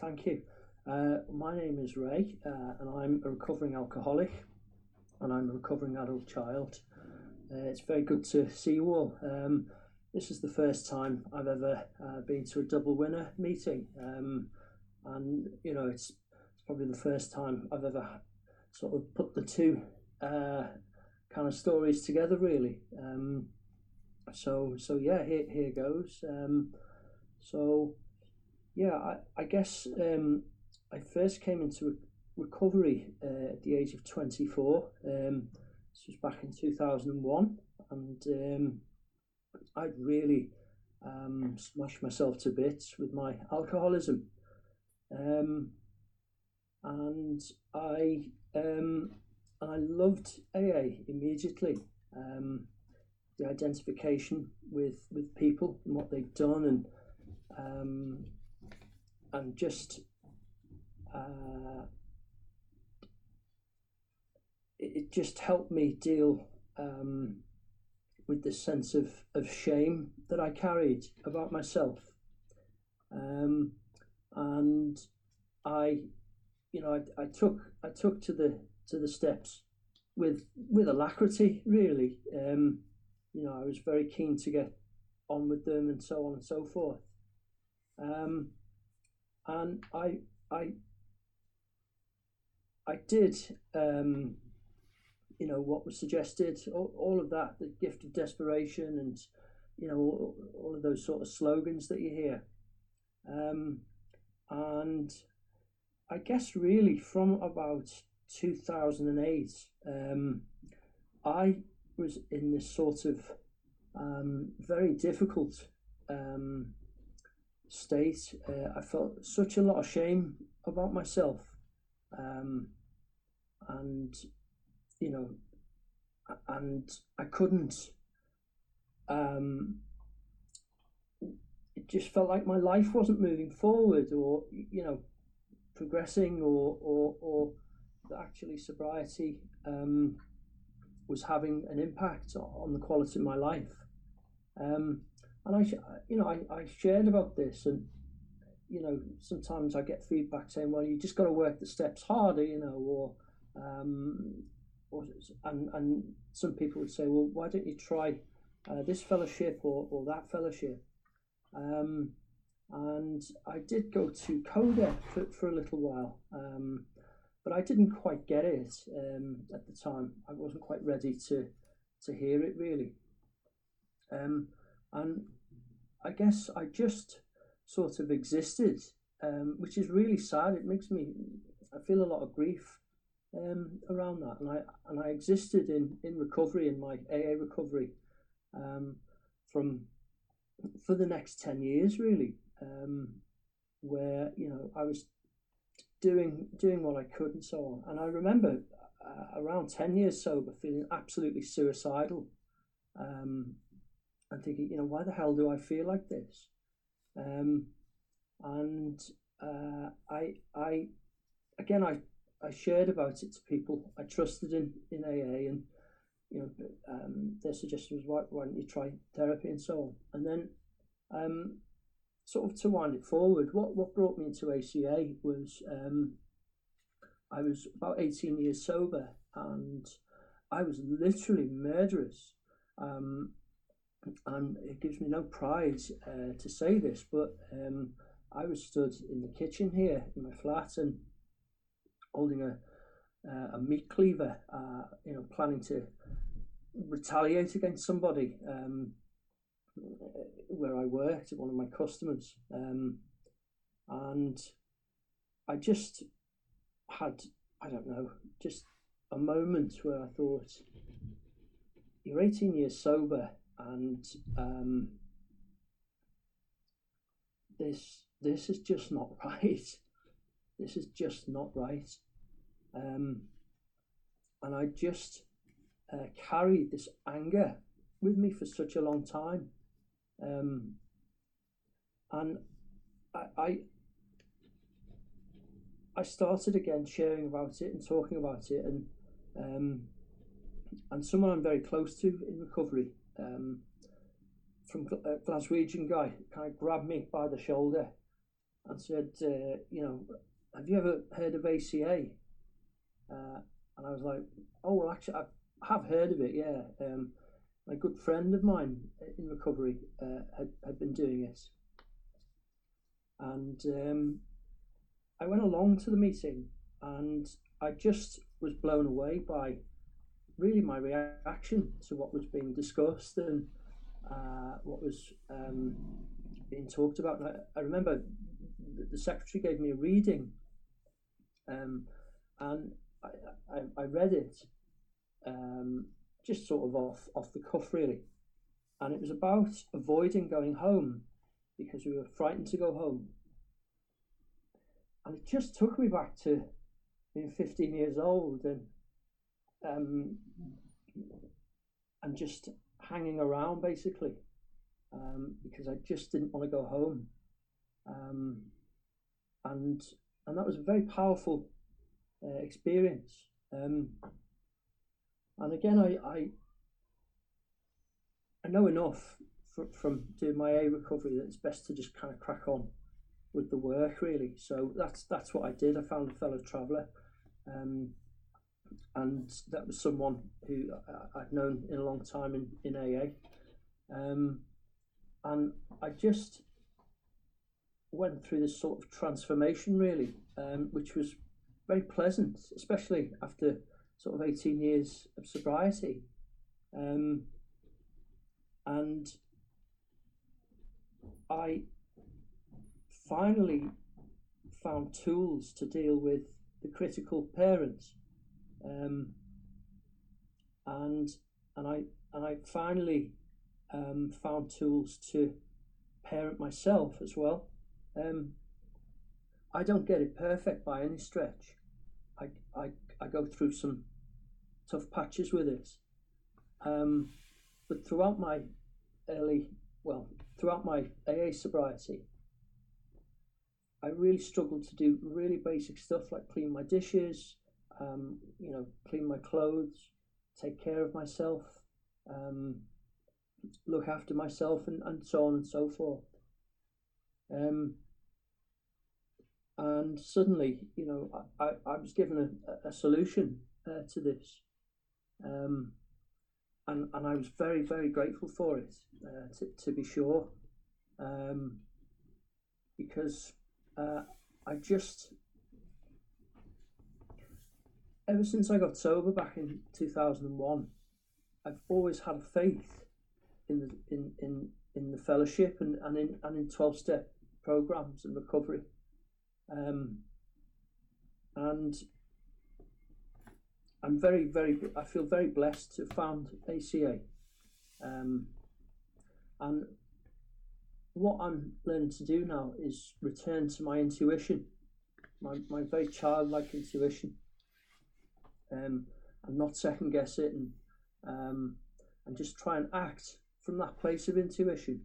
thank you. Uh, my name is Ray, uh, and I'm a recovering alcoholic, and I'm a recovering adult child. Uh, it's very good to see you all. Um, this is the first time I've ever uh, been to a double winner meeting, um, and you know it's, it's probably the first time I've ever sort of put the two uh, kind of stories together, really. Um, so so yeah, here here goes. Um, so yeah, I, I guess um, I first came into recovery uh, at the age of 24. Um, this was back in 2001, and um, I'd really um, smashed myself to bits with my alcoholism. Um, and I um, I loved AA immediately. Um, the identification with with people and what they've done, and um, and just uh, it, just helped me deal um, with the sense of, of shame that I carried about myself. Um, and I, you know, I, I took I took to the to the steps with with alacrity, really. Um, you know, I was very keen to get on with them and so on and so forth. Um, and I I I did um, you know what was suggested, all, all, of that, the gift of desperation, and you know all, all of those sort of slogans that you hear. Um, and I guess really from about 2008, um, I was in this sort of um, very difficult um, state. Uh, I felt such a lot of shame about myself, um, and you know, and I couldn't. Um, it just felt like my life wasn't moving forward, or you know, progressing, or or or that actually sobriety um, was having an impact on the quality of my life. Um, and I, you know, I, I shared about this, and you know, sometimes I get feedback saying, "Well, you just got to work the steps harder," you know, or um, or, and and some people would say, well, why don't you try uh, this fellowship or, or that fellowship? Um, and I did go to CODA for, for a little while, um, but I didn't quite get it um, at the time. I wasn't quite ready to to hear it really. Um, and I guess I just sort of existed, um, which is really sad. It makes me I feel a lot of grief um, around that, and I and I existed in in recovery in my AA recovery um, from for the next ten years really, um, where you know I was doing doing what I could and so on, and I remember uh, around ten years sober, feeling absolutely suicidal, um, and thinking, you know, why the hell do I feel like this? Um, and uh, I I again I I shared about it to people I trusted in in AA, and you know, um, their suggestion was why, why don't you try therapy and so on. And then, um, sort of to wind it forward, what what brought me into ACA was um, I was about eighteen years sober, and I was literally murderous. Um, and it gives me no pride uh, to say this, but um, I was stood in the kitchen here in my flat, and holding a uh, a meat cleaver, uh, you know, planning to retaliate against somebody um, where I worked, one of my customers, um, and I just had I don't know just a moment where I thought you're 18 years sober and um, this this is just not right this is just not right. Um, and I just uh, carried this anger with me for such a long time. Um, and I, I, I started again sharing about it and talking about it, and um, and someone I'm very close to in recovery, um, from a Glaswegian guy, kind of grabbed me by the shoulder and said, uh, you know, have you ever heard of ACA? Uh, and I was like, oh, well, actually, I have heard of it, yeah. Um, a good friend of mine in recovery uh, had, had been doing it. And um, I went along to the meeting and I just was blown away by really my reaction to what was being discussed and uh, what was um, being talked about. I, I, remember the secretary gave me a reading um, and I, I, I, read it um, just sort of off, off the cuff, really. And it was about avoiding going home because we were frightened to go home. And it just took me back to being 15 years old and um, and just hanging around basically um, because I just didn't want to go home. Um, and and that was a very powerful uh, experience. Um, and again, I, I I know enough from, from doing my A recovery that it's best to just kind of crack on with the work really. So that's that's what I did. I found a fellow traveller, um, and that was someone who I'd known in a long time in in AA, um, and I just went through this sort of transformation really, um, which was very pleasant, especially after sort of 18 years of sobriety. Um, and I finally found tools to deal with the critical parents. Um, and and I and I finally um, found tools to parent myself as well. Um, I don't get it perfect by any stretch. I, I, I go through some tough patches with it. Um, but throughout my early, well, throughout my AA sobriety, I really struggled to do really basic stuff like clean my dishes, um, you know, clean my clothes, take care of myself, um, look after myself, and, and so on and so forth. Um, and suddenly, you know, I, I, I was given a, a solution uh, to this. Um, and, and I was very, very grateful for it, uh, to, to be sure. Um, because uh, I just, ever since I got sober back in 2001, I've always had faith in the, in, in, in the fellowship and, and in, and in 12 step programs and recovery. Um, and I'm very, very, I feel very blessed to have found ACA. Um, and what I'm learning to do now is return to my intuition, my, my very childlike intuition, um, and not second guess it and, um, and just try and act from that place of intuition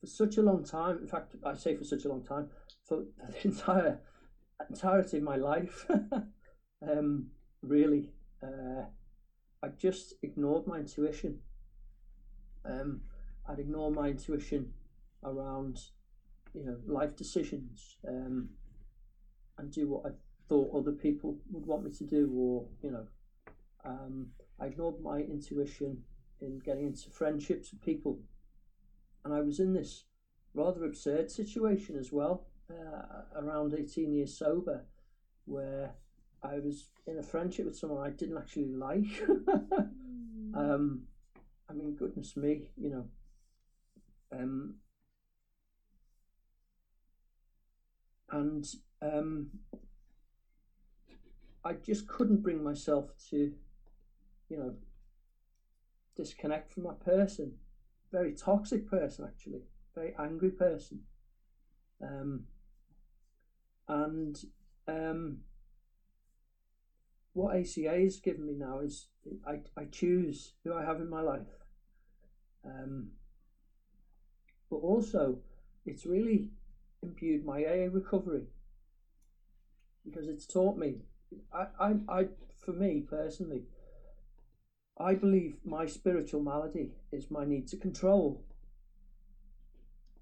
for such a long time. In fact, I say for such a long time, for the entire entirety of my life, um, really, uh, I just ignored my intuition. Um, I'd ignore my intuition around, you know, life decisions, um, and do what I thought other people would want me to do, or you know, um, I ignored my intuition in getting into friendships with people and I was in this rather absurd situation as well, uh, around 18 years sober, where I was in a friendship with someone I didn't actually like. Hmm. um, I mean, goodness me, you know. Um, and um, I just couldn't bring myself to, you know, disconnect from that person very toxic person, actually, very angry person. Um, and um, what ACA has given me now is I, I choose who I have in my life. Um, but also, it's really imbued my AA recovery because it's taught me. I, I, I for me personally, I believe my spiritual malady is my need to control.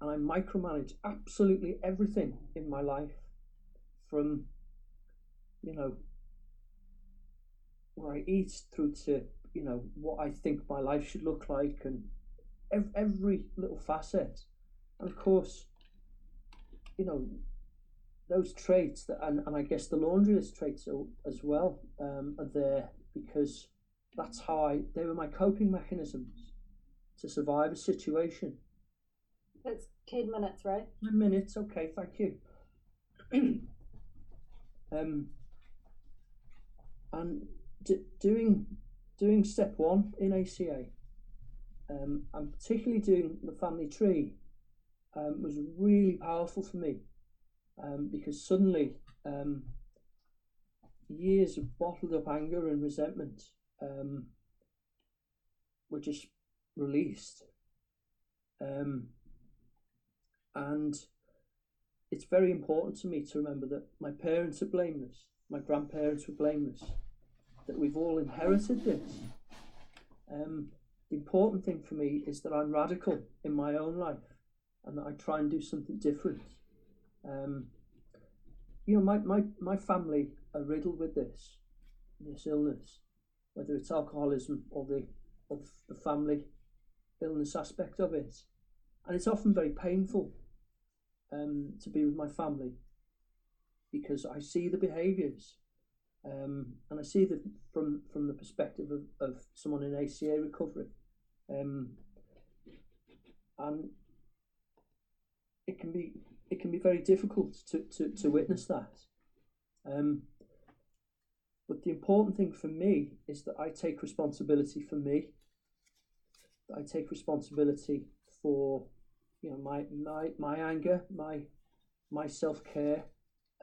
and I micromanage absolutely everything in my life from, you know, where I eat through to, you know, what I think my life should look like and every, every little facet. And of course, you know, those traits that, and, and I guess the laundry list traits as well um, are there because that's how I, they were my coping mechanisms to survive a situation. That's 10 minutes, right? 10 Minutes, okay, thank you. um, and d- doing doing step one in ACA, um, and particularly doing the family tree, um, was really powerful for me, um, because suddenly um, years of bottled up anger and resentment um, were just released. Um, and it's very important to me to remember that my parents are blameless, my grandparents were blameless, that we've all inherited this. Um, the important thing for me is that I'm radical in my own life and that I try and do something different. Um, you know, my, my, my family are riddled with this, this illness, whether it's alcoholism or the of the family illness aspect of it. And it's often very painful um, to be with my family because I see the behaviours um, and I see that from from the perspective of, of someone in ACA recovery, um, and it can be it can be very difficult to, to, to witness that. Um, but the important thing for me is that I take responsibility for me. I take responsibility for you know my my my anger, my my self care,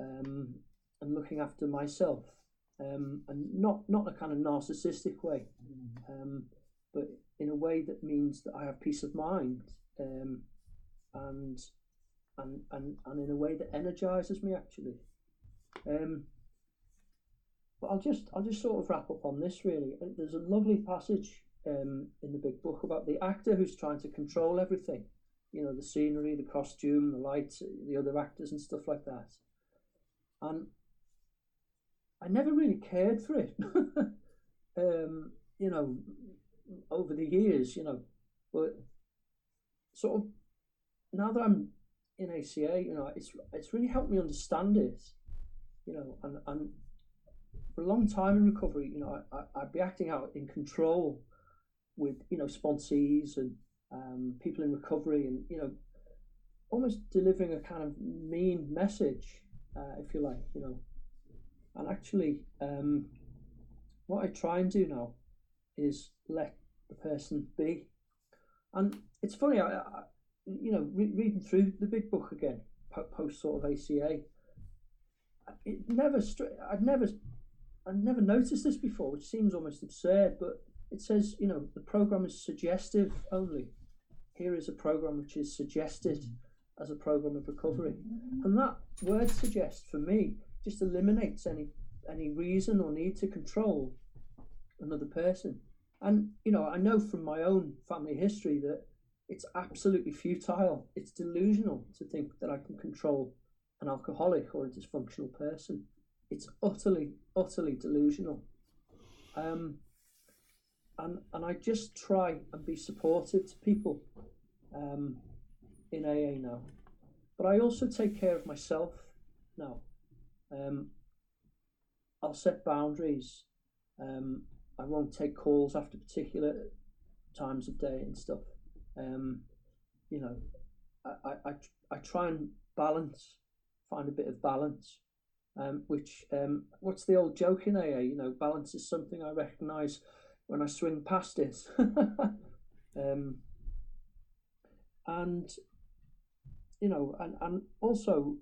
um, and looking after myself, um, and not not a kind of narcissistic way, um, but in a way that means that I have peace of mind, um, and and and and in a way that energizes me actually. Um, but I'll just I'll just sort of wrap up on this really. There's a lovely passage um, in the big book about the actor who's trying to control everything you know, the scenery, the costume, the lights, the other actors and stuff like that. And I never really cared for it. um, you know, over the years, you know, but sort of now that I'm in ACA, you know, it's it's really helped me understand it. You know, and and for a long time in recovery, you know, I, I'd be acting out in control with, you know, sponsees and um, people in recovery, and you know, almost delivering a kind of mean message, uh, if you like, you know. And actually, um, what I try and do now is let the person be. And it's funny, I, I you know, re- reading through the big book again, post sort of ACA, it never, I'd never, I'd never noticed this before, which seems almost absurd, but it says, you know, the program is suggestive only here is a program which is suggested as a program of recovery. And that word suggest for me just eliminates any any reason or need to control another person. And you know, I know from my own family history that it's absolutely futile. It's delusional to think that I can control an alcoholic or a dysfunctional person. It's utterly, utterly delusional. Um, and and I just try and be supportive to people um, in AA now. But I also take care of myself now. Um, I'll set boundaries. Um, I won't take calls after particular times of day and stuff. Um, you know, I, I, I, try and balance, find a bit of balance. Um, which um, what's the old joke in AA? You know, balance is something I recognise when I swing past it. um, and you know, and, and also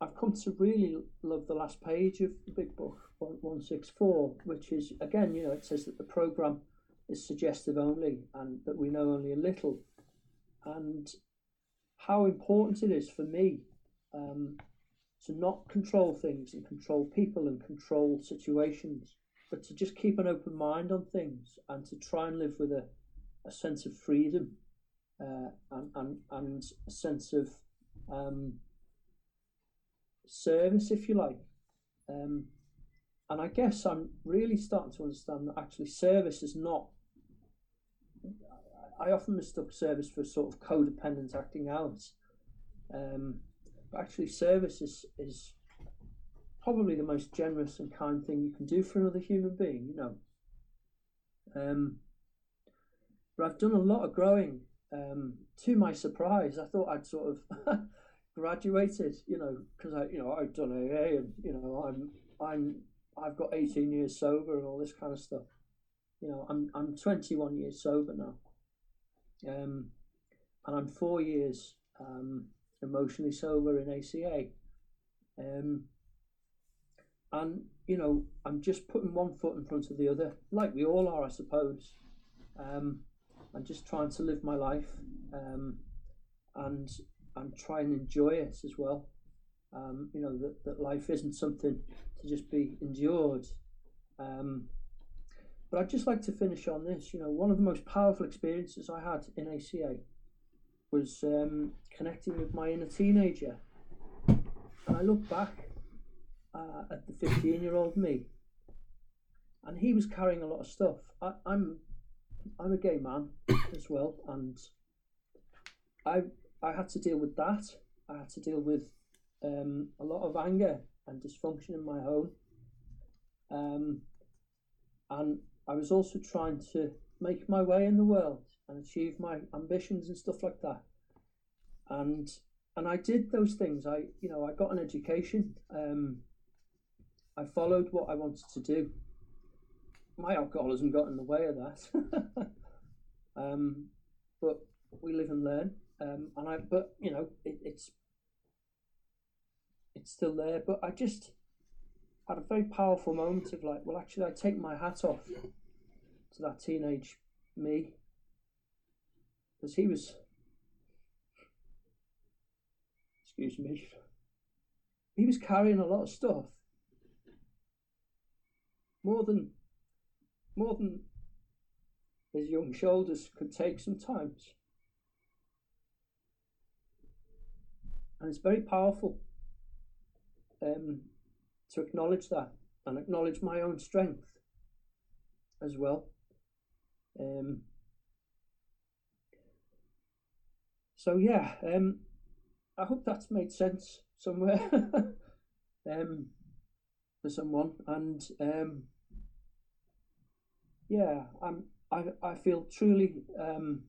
I've come to really love the last page of the big book, 164, which is again, you know, it says that the program is suggestive only and that we know only a little. And how important it is for me um, to not control things and control people and control situations, but to just keep an open mind on things and to try and live with a, a sense of freedom uh, and, and and a sense of um, service, if you like. Um, and I guess I'm really starting to understand that actually service is not. I often mistook service for sort of codependent acting out. Um, but actually, service is, is probably the most generous and kind thing you can do for another human being, you know. Um, but I've done a lot of growing. Um, to my surprise, I thought I'd sort of graduated, you know, because I, you know, I've done AA and you know, I'm, I'm, I've got 18 years sober and all this kind of stuff. You know, I'm, I'm 21 years sober now, um, and I'm four years um, emotionally sober in ACA. Um, and you know, I'm just putting one foot in front of the other, like we all are, I suppose. Um, I'm just trying to live my life, um, and and try and enjoy it as well. Um, you know that, that life isn't something to just be endured. Um, but I'd just like to finish on this. You know, one of the most powerful experiences I had in ACA was um, connecting with my inner teenager, and I look back uh, at the 15 year old me, and he was carrying a lot of stuff. I, I'm I'm a gay man as well, and I I had to deal with that. I had to deal with um, a lot of anger and dysfunction in my home. Um, and I was also trying to make my way in the world and achieve my ambitions and stuff like that. And and I did those things. I you know I got an education. Um, I followed what I wanted to do. My alcoholism got in the way of that. um, but we live and learn. Um, and I, but you know, it, it's it's still there. But I just had a very powerful moment of like, well, actually, I take my hat off to that teenage me because he was, excuse me, he was carrying a lot of stuff more than more than his young shoulders could take sometimes. And it's very powerful um, to acknowledge that and acknowledge my own strength as well. Um, so yeah, um, I hope that's made sense somewhere um, for someone, and um, yeah, I'm I I feel truly um,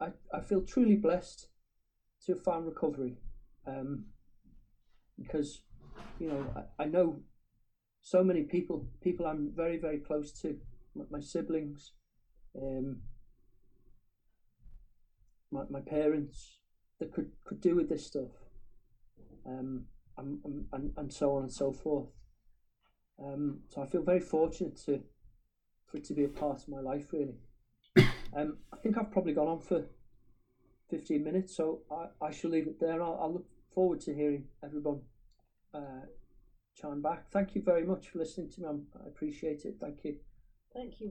I I feel truly blessed to have found recovery um, because you know I, I know so many people people I'm very very close to my, my siblings um, my, my parents that could could do with this stuff um, and, and, and so on and so forth um, so I feel very fortunate to for it to be a part of my life really um, I think I've probably gone on for 15 minutes so I, I shall leave it there I'll, I'll look forward to hearing everyone uh, chime back. Thank you very much for listening to me. I appreciate it. Thank you. Thank you,